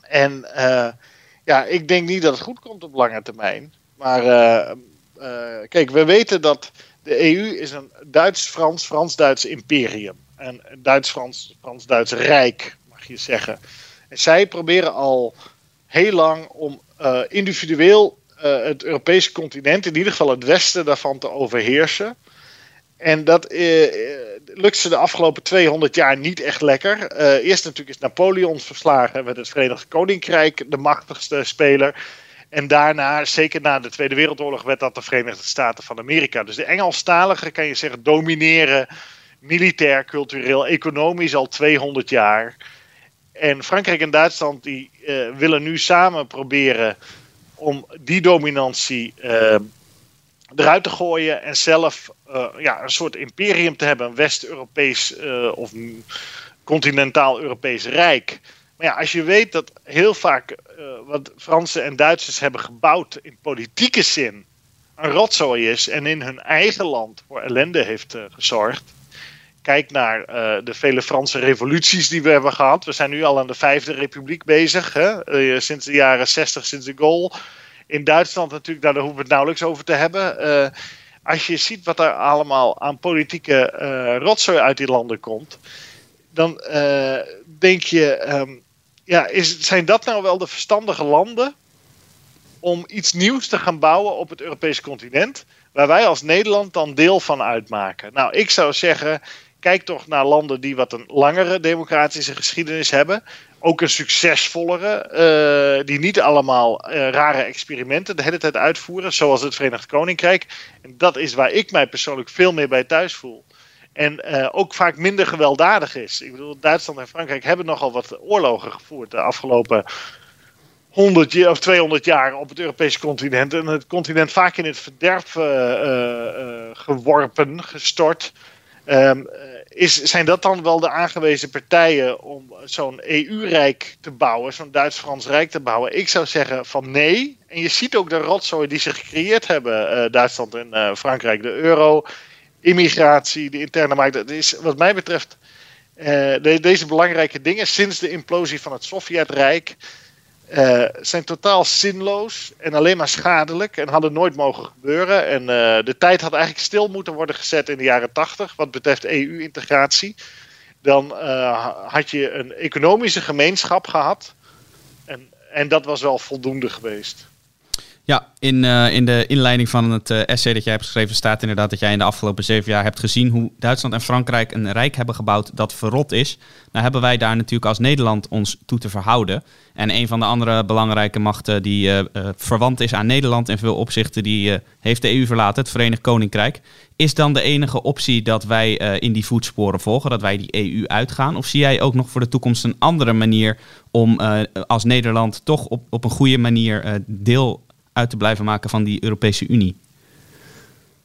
en ja, ik denk niet dat het goed komt op lange termijn. Maar kijk, we weten dat de EU is een Duits-Frans, Frans-Duits imperium. En een Duits-Frans, Frans-Duits rijk, mag je zeggen. En zij proberen al heel lang om individueel het Europese continent, in ieder geval het westen daarvan, te overheersen. En dat uh, lukt ze de afgelopen 200 jaar niet echt lekker. Uh, eerst natuurlijk is Napoleon verslagen met het Verenigd Koninkrijk de machtigste speler. En daarna, zeker na de Tweede Wereldoorlog, werd dat de Verenigde Staten van Amerika. Dus de Engelstaligen, kan je zeggen, domineren militair, cultureel, economisch al 200 jaar. En Frankrijk en Duitsland die willen nu samen proberen om die dominantie eruit te gooien en zelf ja, een soort imperium te hebben, een West-Europees of continentaal Europees Rijk. Maar ja, als je weet dat heel vaak uh, wat Fransen en Duitsers hebben gebouwd in politieke zin een rotzooi is en in hun eigen land voor ellende heeft gezorgd. Kijk naar de vele Franse revoluties die we hebben gehad. We zijn nu al aan de Vijfde Republiek bezig, hè? sinds de jaren 60, sinds de Gaulle. In Duitsland natuurlijk, daar hoeven we het nauwelijks over te hebben. als je ziet wat er allemaal aan politieke rotzooi uit die landen komt, dan denk je, um, ja, is, zijn dat nou wel de verstandige landen om iets nieuws te gaan bouwen op het Europese continent, waar wij als Nederland dan deel van uitmaken? Nou, ik zou zeggen, kijk toch naar landen die wat een langere democratische geschiedenis hebben. Ook een succesvollere, uh, die niet allemaal uh, rare experimenten de hele tijd uitvoeren, zoals het Verenigd Koninkrijk. En dat is waar ik mij persoonlijk veel meer bij thuis voel. En uh, ook vaak minder gewelddadig is. Ik bedoel, Duitsland en Frankrijk hebben nogal wat oorlogen gevoerd de afgelopen 100 of 200 jaar op het Europese continent. En het continent vaak in het verderf geworpen, gestort. Um, is, zijn dat dan wel de aangewezen partijen om zo'n EU-rijk te bouwen, zo'n Duits-Frans rijk te bouwen? Ik zou zeggen van nee. En je ziet ook de rotzooi die ze gecreëerd hebben, Duitsland en Frankrijk, de euro immigratie, de interne markt. Dat is wat mij betreft uh, deze belangrijke dingen sinds de implosie van het Sovjetrijk uh, zijn totaal zinloos en alleen maar schadelijk en hadden nooit mogen gebeuren. En uh, de tijd had eigenlijk stil moeten worden gezet in de jaren tachtig wat betreft EU-integratie. Dan had je een economische gemeenschap gehad en, en dat was wel voldoende geweest. Ja, in, uh, in de inleiding van het uh, essay dat jij hebt geschreven staat inderdaad dat jij in de afgelopen zeven jaar hebt gezien hoe Duitsland en Frankrijk een rijk hebben gebouwd dat verrot is. Nou hebben wij daar natuurlijk als Nederland ons toe te verhouden. En een van de andere belangrijke machten die uh, verwant is aan Nederland in veel opzichten, die heeft de EU verlaten, het Verenigd Koninkrijk. Is dan de enige optie dat wij in die voetsporen volgen, dat wij die EU uitgaan? Of zie jij ook nog voor de toekomst een andere manier om als Nederland toch op, op een goede manier deel uit te blijven maken van die Europese Unie?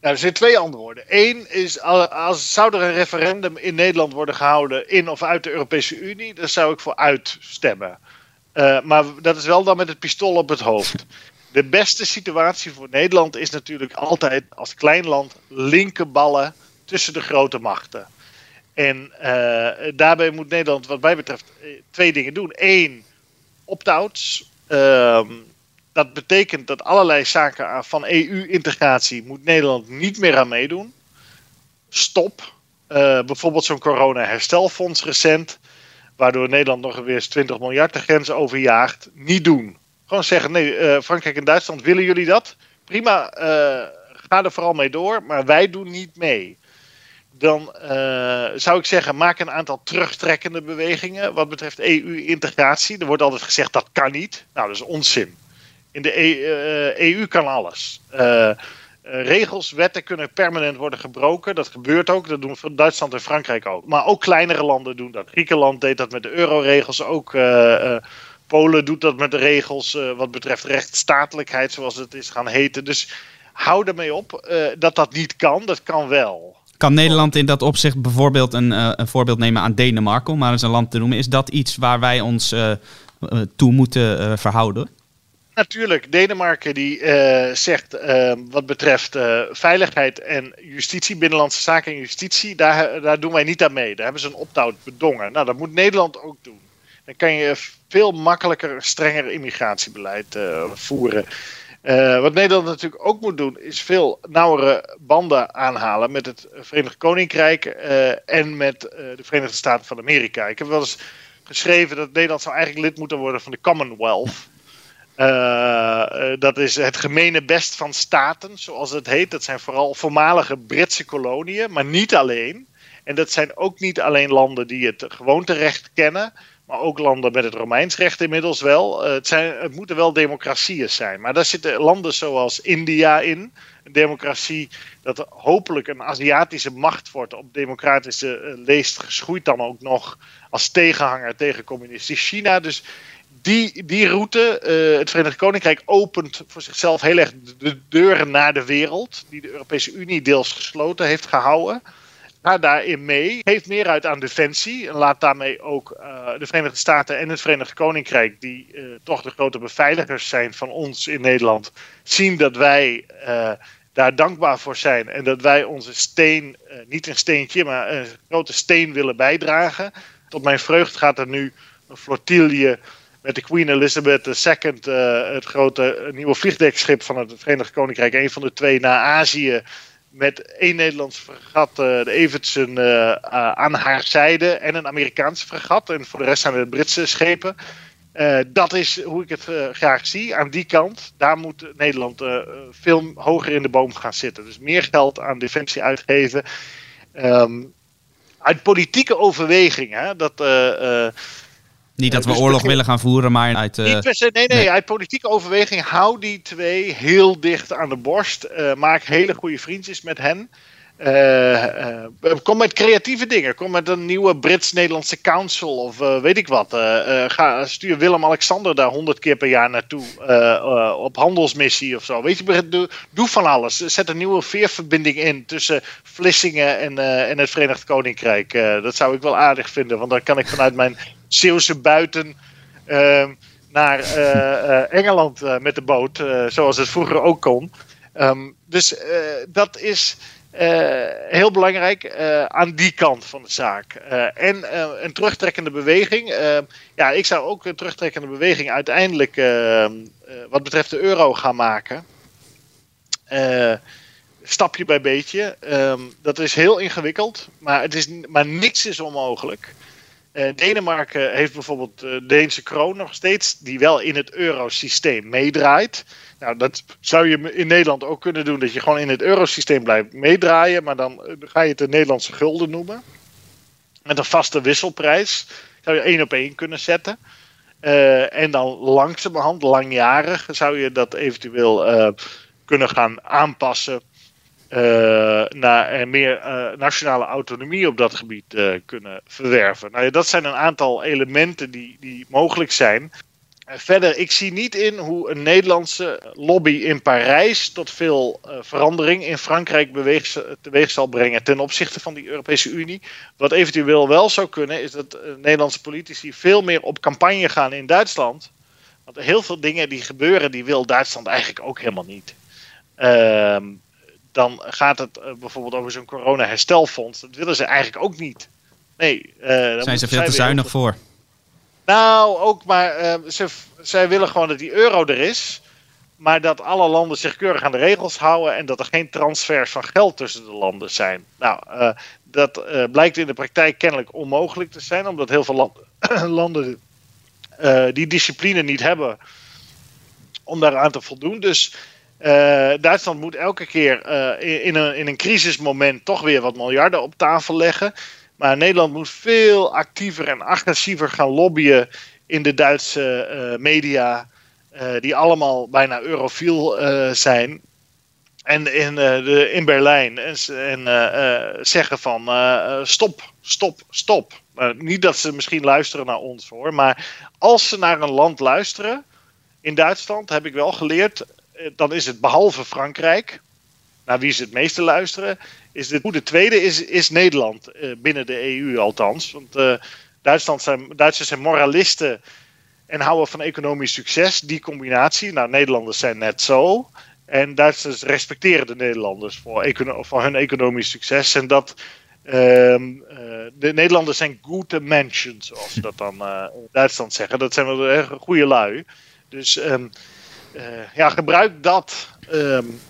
Nou, er zijn twee antwoorden. Eén is, als zou er een referendum in Nederland worden gehouden in of uit de Europese Unie, dan zou ik voor uitstemmen. Uh, maar dat is wel dan met het pistool op het hoofd. De beste situatie voor Nederland is natuurlijk altijd als klein land linkerballen tussen de grote machten. En uh, daarbij moet Nederland, wat mij betreft, eh, twee dingen doen. Eén, opt-outs. Uh, dat betekent dat allerlei zaken van EU-integratie moet Nederland niet meer aan meedoen. Stop. Uh, bijvoorbeeld zo'n corona-herstelfonds recent, waardoor Nederland nog eens 20 miljard de grens overjaagt. Niet doen. Gewoon zeggen, nee, uh, Frankrijk en Duitsland, willen jullie dat? Prima, uh, ga er vooral mee door, maar wij doen niet mee. Dan zou ik zeggen, maak een aantal terugtrekkende bewegingen wat betreft EU-integratie. Er wordt altijd gezegd dat kan niet. Nou, dat is onzin. In de EU e kan alles. Uh, regels, wetten kunnen permanent worden gebroken. Dat gebeurt ook. Dat doen Duitsland en Frankrijk ook. Maar ook kleinere landen doen dat. Griekenland deed dat met de euroregels. Ook Polen doet dat met de regels wat betreft rechtsstatelijkheid, zoals het is gaan heten. Dus hou ermee op dat dat niet kan. Dat kan wel. Kan Nederland in dat opzicht bijvoorbeeld een, een voorbeeld nemen aan Denemarken, om maar eens een land te noemen? Is dat iets waar wij ons toe moeten verhouden? Natuurlijk, Denemarken die uh, zegt uh, wat betreft uh, veiligheid en justitie, binnenlandse zaken en justitie, daar, daar doen wij niet aan mee. Daar hebben ze een opt-out bedongen. Nou, dat moet Nederland ook doen. Dan kan je veel makkelijker, strenger immigratiebeleid voeren. wat Nederland natuurlijk ook moet doen, is veel nauwere banden aanhalen met het Verenigd Koninkrijk en met de Verenigde Staten van Amerika. Ik heb wel eens geschreven dat Nederland zou eigenlijk lid moeten worden van de Commonwealth. Uh, dat is het gemene best van staten, zoals het heet. Dat zijn vooral voormalige Britse koloniën, maar niet alleen. En dat zijn ook niet alleen landen die het gewoonterecht kennen, maar ook landen met het Romeins recht inmiddels wel. het, zijn, het moeten wel democratieën zijn. Maar daar zitten landen zoals India in. Een democratie dat hopelijk een Aziatische macht wordt op democratische leest, geschoeid dan ook nog als tegenhanger tegen communistisch China. Dus die, die route, uh, het Verenigd Koninkrijk opent voor zichzelf heel erg de deuren naar de wereld, die de Europese Unie deels gesloten heeft gehouden. Ga daarin mee, geeft meer uit aan defensie en laat daarmee ook uh, de Verenigde Staten en het Verenigd Koninkrijk, die uh, toch de grote beveiligers zijn van ons in Nederland, zien dat wij daar dankbaar voor zijn en dat wij onze steen, niet een steentje, maar een grote steen willen bijdragen. Tot mijn vreugd gaat er nu een flotille met de Queen Elizabeth II, uh, het grote nieuwe vliegdekschip van het Verenigd Koninkrijk, een van de twee naar Azië. Met één Nederlands fregat, uh, de Evertsen, uh, aan haar zijde. En een Amerikaanse fregat. En voor de rest zijn het Britse schepen. dat is hoe ik het graag zie. Aan die kant, daar moet Nederland veel hoger in de boom gaan zitten. Dus meer geld aan defensie uitgeven. Um, uit politieke overweging. Hè, dat niet dat we dus oorlog willen gaan voeren, maar uit... Uh, nee, nee, nee, uit politieke overweging hou die twee heel dicht aan de borst. Uh, maak hele goede vriendjes met hen. Uh, kom met creatieve dingen. Kom met een nieuwe Brits-Nederlandse council of weet ik wat. ga, stuur Willem-Alexander daar honderd keer per jaar naartoe op handelsmissie of zo. Weet je, doe, doe, van alles. Zet een nieuwe veerverbinding in tussen Vlissingen en, en het Verenigd Koninkrijk. dat zou ik wel aardig vinden, want dan kan ik vanuit mijn Zeeuwse buiten ehm, naar eh, eh, Engeland eh, met de boot, zoals het vroeger ook kon. Ehm, dus dat is heel belangrijk aan die kant van de zaak. en een terugtrekkende beweging. Ehm, ja, ik zou ook een terugtrekkende beweging uiteindelijk wat betreft de euro gaan maken stapje bij beetje. dat is heel ingewikkeld, maar, het is, maar niks is onmogelijk. Uh, Denemarken heeft bijvoorbeeld de uh, Deense kroon nog steeds, die wel in het eurosysteem meedraait. Nou, dat zou je in Nederland ook kunnen doen, dat je gewoon in het eurosysteem blijft meedraaien, maar dan eh, ga je het de Nederlandse gulden noemen. Met een vaste wisselprijs zou je één op één kunnen zetten. En dan langzamerhand, langjarig, zou je dat eventueel kunnen gaan aanpassen naar meer uh, nationale autonomie op dat gebied uh, kunnen verwerven. Nou ja, dat zijn een aantal elementen die, die mogelijk zijn. verder, ik zie niet in hoe een Nederlandse lobby in Parijs tot veel verandering in Frankrijk beweeg, teweeg zal brengen ten opzichte van die Europese Unie. Wat eventueel wel zou kunnen, is dat Nederlandse politici veel meer op campagne gaan in Duitsland. Want heel veel dingen die gebeuren, die wil Duitsland eigenlijk ook helemaal niet. Ehm dan gaat het uh, bijvoorbeeld over zo'n corona-herstelfonds. Dat willen ze eigenlijk ook niet. Nee. Uh, Zijn ze veel te zuinig voor? Nou, ook maar uh, ze, zij willen gewoon dat die euro er is. Maar dat alle landen zich keurig aan de regels houden. En dat er geen transfers van geld tussen de landen zijn. Nou, dat blijkt in de praktijk kennelijk onmogelijk te zijn. Omdat heel veel land, landen die discipline niet hebben om daaraan te voldoen. Dus uh, Duitsland moet elke keer uh, in, een, in een crisismoment toch weer wat miljarden op tafel leggen. Maar Nederland moet veel actiever en agressiever gaan lobbyen in de Duitse uh, media. die allemaal bijna eurofiel zijn. En in, de, in Berlijn. En, en zeggen van stop, stop, stop. niet dat ze misschien luisteren naar ons hoor. Maar als ze naar een land luisteren. In Duitsland heb ik wel geleerd eh, dan is het behalve Frankrijk, naar wie ze het meeste luisteren, is de, de tweede is, is Nederland, eh, binnen de EU althans. Want uh, Duitsland zijn, Duitsers zijn moralisten en houden van economisch succes. Die combinatie, nou Nederlanders zijn net zo. En Duitsers respecteren de Nederlanders voor, voor hun economisch succes. En dat uh, de Nederlanders zijn goede mensen, zoals ze dat dan in Duitsland zeggen. Dat zijn wel goede lui. Dus uh, ja, gebruik dat. Um,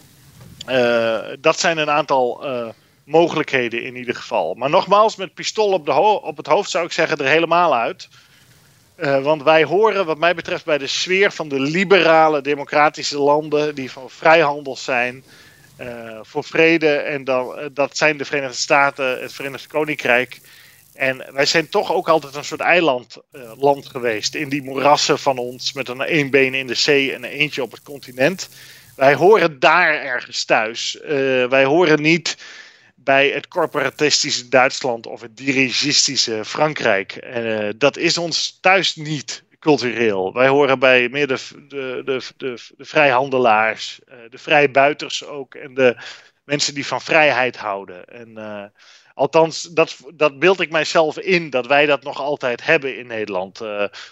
uh, dat zijn een aantal uh, mogelijkheden in ieder geval. Maar nogmaals, met pistool op, de op het hoofd zou ik zeggen er helemaal uit. want wij horen, wat mij betreft, bij de sfeer van de liberale democratische landen die van vrijhandel zijn. voor vrede. En dan, dat zijn de Verenigde Staten, het Verenigd Koninkrijk. En wij zijn toch ook altijd een soort eilandland land geweest. In die moerassen van ons, met een één been in de zee en een eentje op het continent. Wij horen daar ergens thuis. wij horen niet bij het corporatistische Duitsland of het dirigistische Frankrijk. Uh, dat is ons thuis niet cultureel. Wij horen bij meer de, de, de, de, de vrijhandelaars, de vrijbuiters ook en de mensen die van vrijheid houden. En althans, dat, dat beeld ik mijzelf in, dat wij dat nog altijd hebben in Nederland.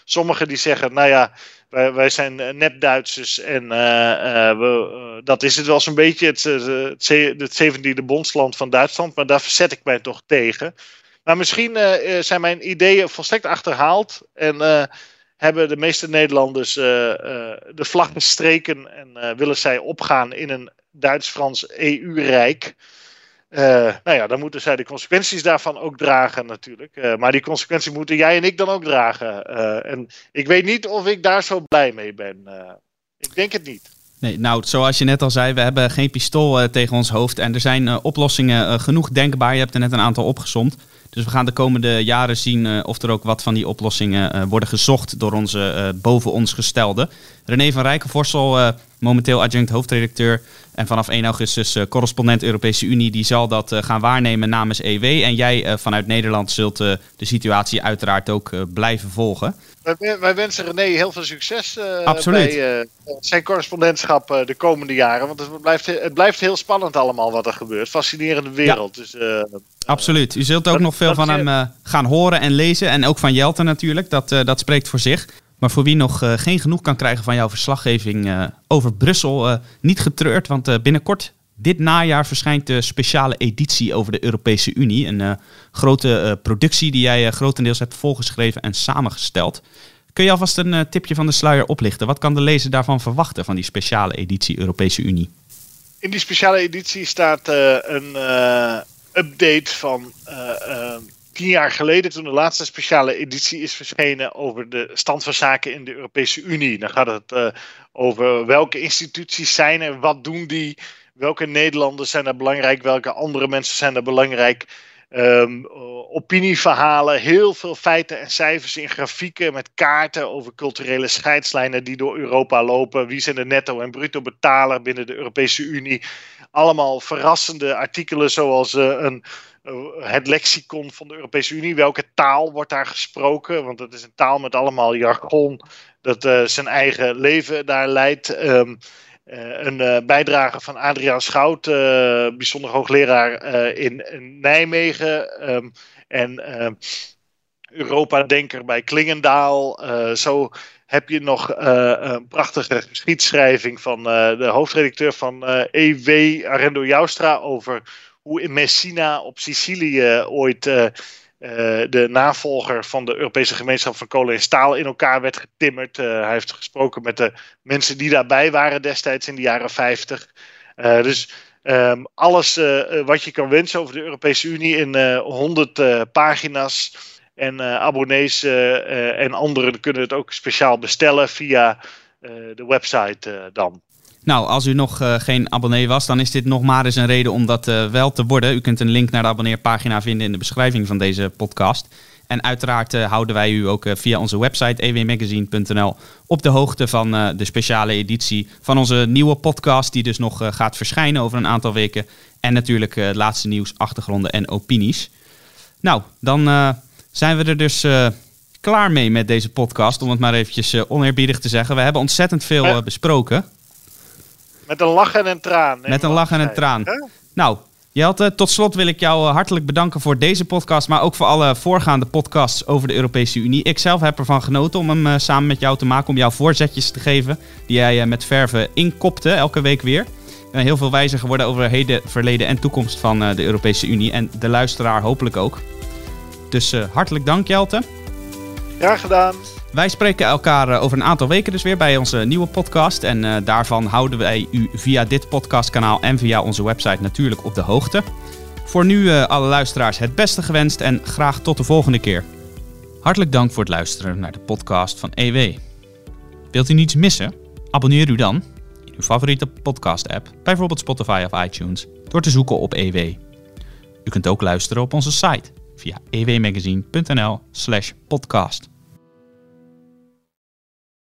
sommigen die zeggen, nou ja, wij, wij zijn nep-Duitsers en we, dat is het wel zo'n beetje het, het, het 17e bondsland van Duitsland, maar daar verzet ik mij toch tegen. Maar misschien zijn mijn ideeën volstrekt achterhaald en hebben de meeste Nederlanders de vlag bestreken en willen zij opgaan in een Duits-Frans EU-rijk. Nou ja, dan moeten zij de consequenties daarvan ook dragen natuurlijk. maar die consequenties moeten jij en ik dan ook dragen. en ik weet niet of ik daar zo blij mee ben. ik denk het niet. Nee, nou, zoals je net al zei, we hebben geen pistool tegen ons hoofd. En er zijn oplossingen genoeg denkbaar. Je hebt er net een aantal opgezond. Dus we gaan de komende jaren zien of er ook wat van die oplossingen worden gezocht door onze boven ons gestelde. René van Rijkenvorsel, momenteel adjunct hoofdredacteur en vanaf 1 augustus correspondent Europese Unie, die zal dat gaan waarnemen namens EW. En jij vanuit Nederland zult de situatie uiteraard ook blijven volgen. Wij, wij, wensen René heel veel succes bij zijn correspondentschap de komende jaren. Want het blijft, het blijft heel spannend allemaal wat er gebeurt. Fascinerende wereld. Ja. Dus, Absoluut. U zult ook nog veel van hem gaan horen en lezen. En ook van Jelte natuurlijk. Dat, dat spreekt voor zich. Maar voor wie nog uh, geen genoeg kan krijgen van jouw verslaggeving over Brussel, niet getreurd. Want binnenkort, dit najaar, verschijnt de speciale editie over de Europese Unie. Een grote productie die jij grotendeels hebt volgeschreven en samengesteld. Kun je alvast een tipje van de sluier oplichten? Wat kan de lezer daarvan verwachten van die speciale editie Europese Unie? In die speciale editie staat een update van tien jaar geleden, toen de laatste speciale editie is verschenen over de stand van zaken in de Europese Unie. Dan gaat het uh, over welke instituties zijn er, wat doen die, welke Nederlanders zijn er belangrijk, welke andere mensen zijn er belangrijk. Um, opinieverhalen, heel veel feiten en cijfers in grafieken met kaarten over culturele scheidslijnen die door Europa lopen. Wie zijn de netto- en bruto betaler binnen de Europese Unie? allemaal verrassende artikelen zoals uh, een, het lexicon van de Europese Unie. Welke taal wordt daar gesproken? Want het is een taal met allemaal jargon dat uh, zijn eigen leven daar leidt. Um, een bijdrage van Adriaan Schout, bijzonder hoogleraar in, in, Nijmegen. Um, en Europa-denker bij Klingendaal. zo heb je nog een prachtige geschiedschrijving van de hoofdredacteur van EW, e Arendo Joustra, over hoe in Messina op Sicilië ooit de navolger van de Europese gemeenschap van kolen en staal in elkaar werd getimmerd. hij heeft gesproken met de mensen die daarbij waren destijds in de jaren 50. dus um, alles wat je kan wensen over de Europese Unie in 100 pagina's. En abonnees en anderen kunnen het ook speciaal bestellen via de website dan. Nou, als u nog uh, geen abonnee was, dan is dit nog maar eens een reden om dat uh, wel te worden. U kunt een link naar de abonneerpagina vinden in de beschrijving van deze podcast. En uiteraard uh, houden wij u ook via onze website ewmagazine.nl op de hoogte van de speciale editie van onze nieuwe podcast, die dus nog gaat verschijnen over een aantal weken. En natuurlijk het laatste nieuws, achtergronden en opinies. Nou, dan zijn we er dus klaar mee met deze podcast. Om het maar eventjes oneerbiedig te zeggen. We hebben ontzettend veel besproken. Met een lach en een traan. Met een lach en een traan. Nou, Jelte, tot slot wil ik jou hartelijk bedanken voor deze podcast. Maar ook voor alle voorgaande podcasts over de Europese Unie. Ik zelf heb ervan genoten om hem samen met jou te maken. Om jou voorzetjes te geven. Die jij met verven inkopte elke week weer. Ik ben heel veel wijzer geworden over heden, verleden en toekomst van de Europese Unie. En de luisteraar hopelijk ook. Dus uh, hartelijk dank, Jelte. Graag gedaan. Wij spreken elkaar uh, over een aantal weken dus weer bij onze nieuwe podcast. En uh, daarvan houden wij u via dit podcastkanaal en via onze website natuurlijk op de hoogte. Voor nu alle luisteraars het beste gewenst en graag tot de volgende keer. Hartelijk dank voor het luisteren naar de podcast van EW. Wilt u niets missen? Abonneer u dan in uw favoriete podcast-app, bijvoorbeeld Spotify of iTunes, door te zoeken op EW. U kunt ook luisteren op onze site via ewmagazine.nl slash podcast.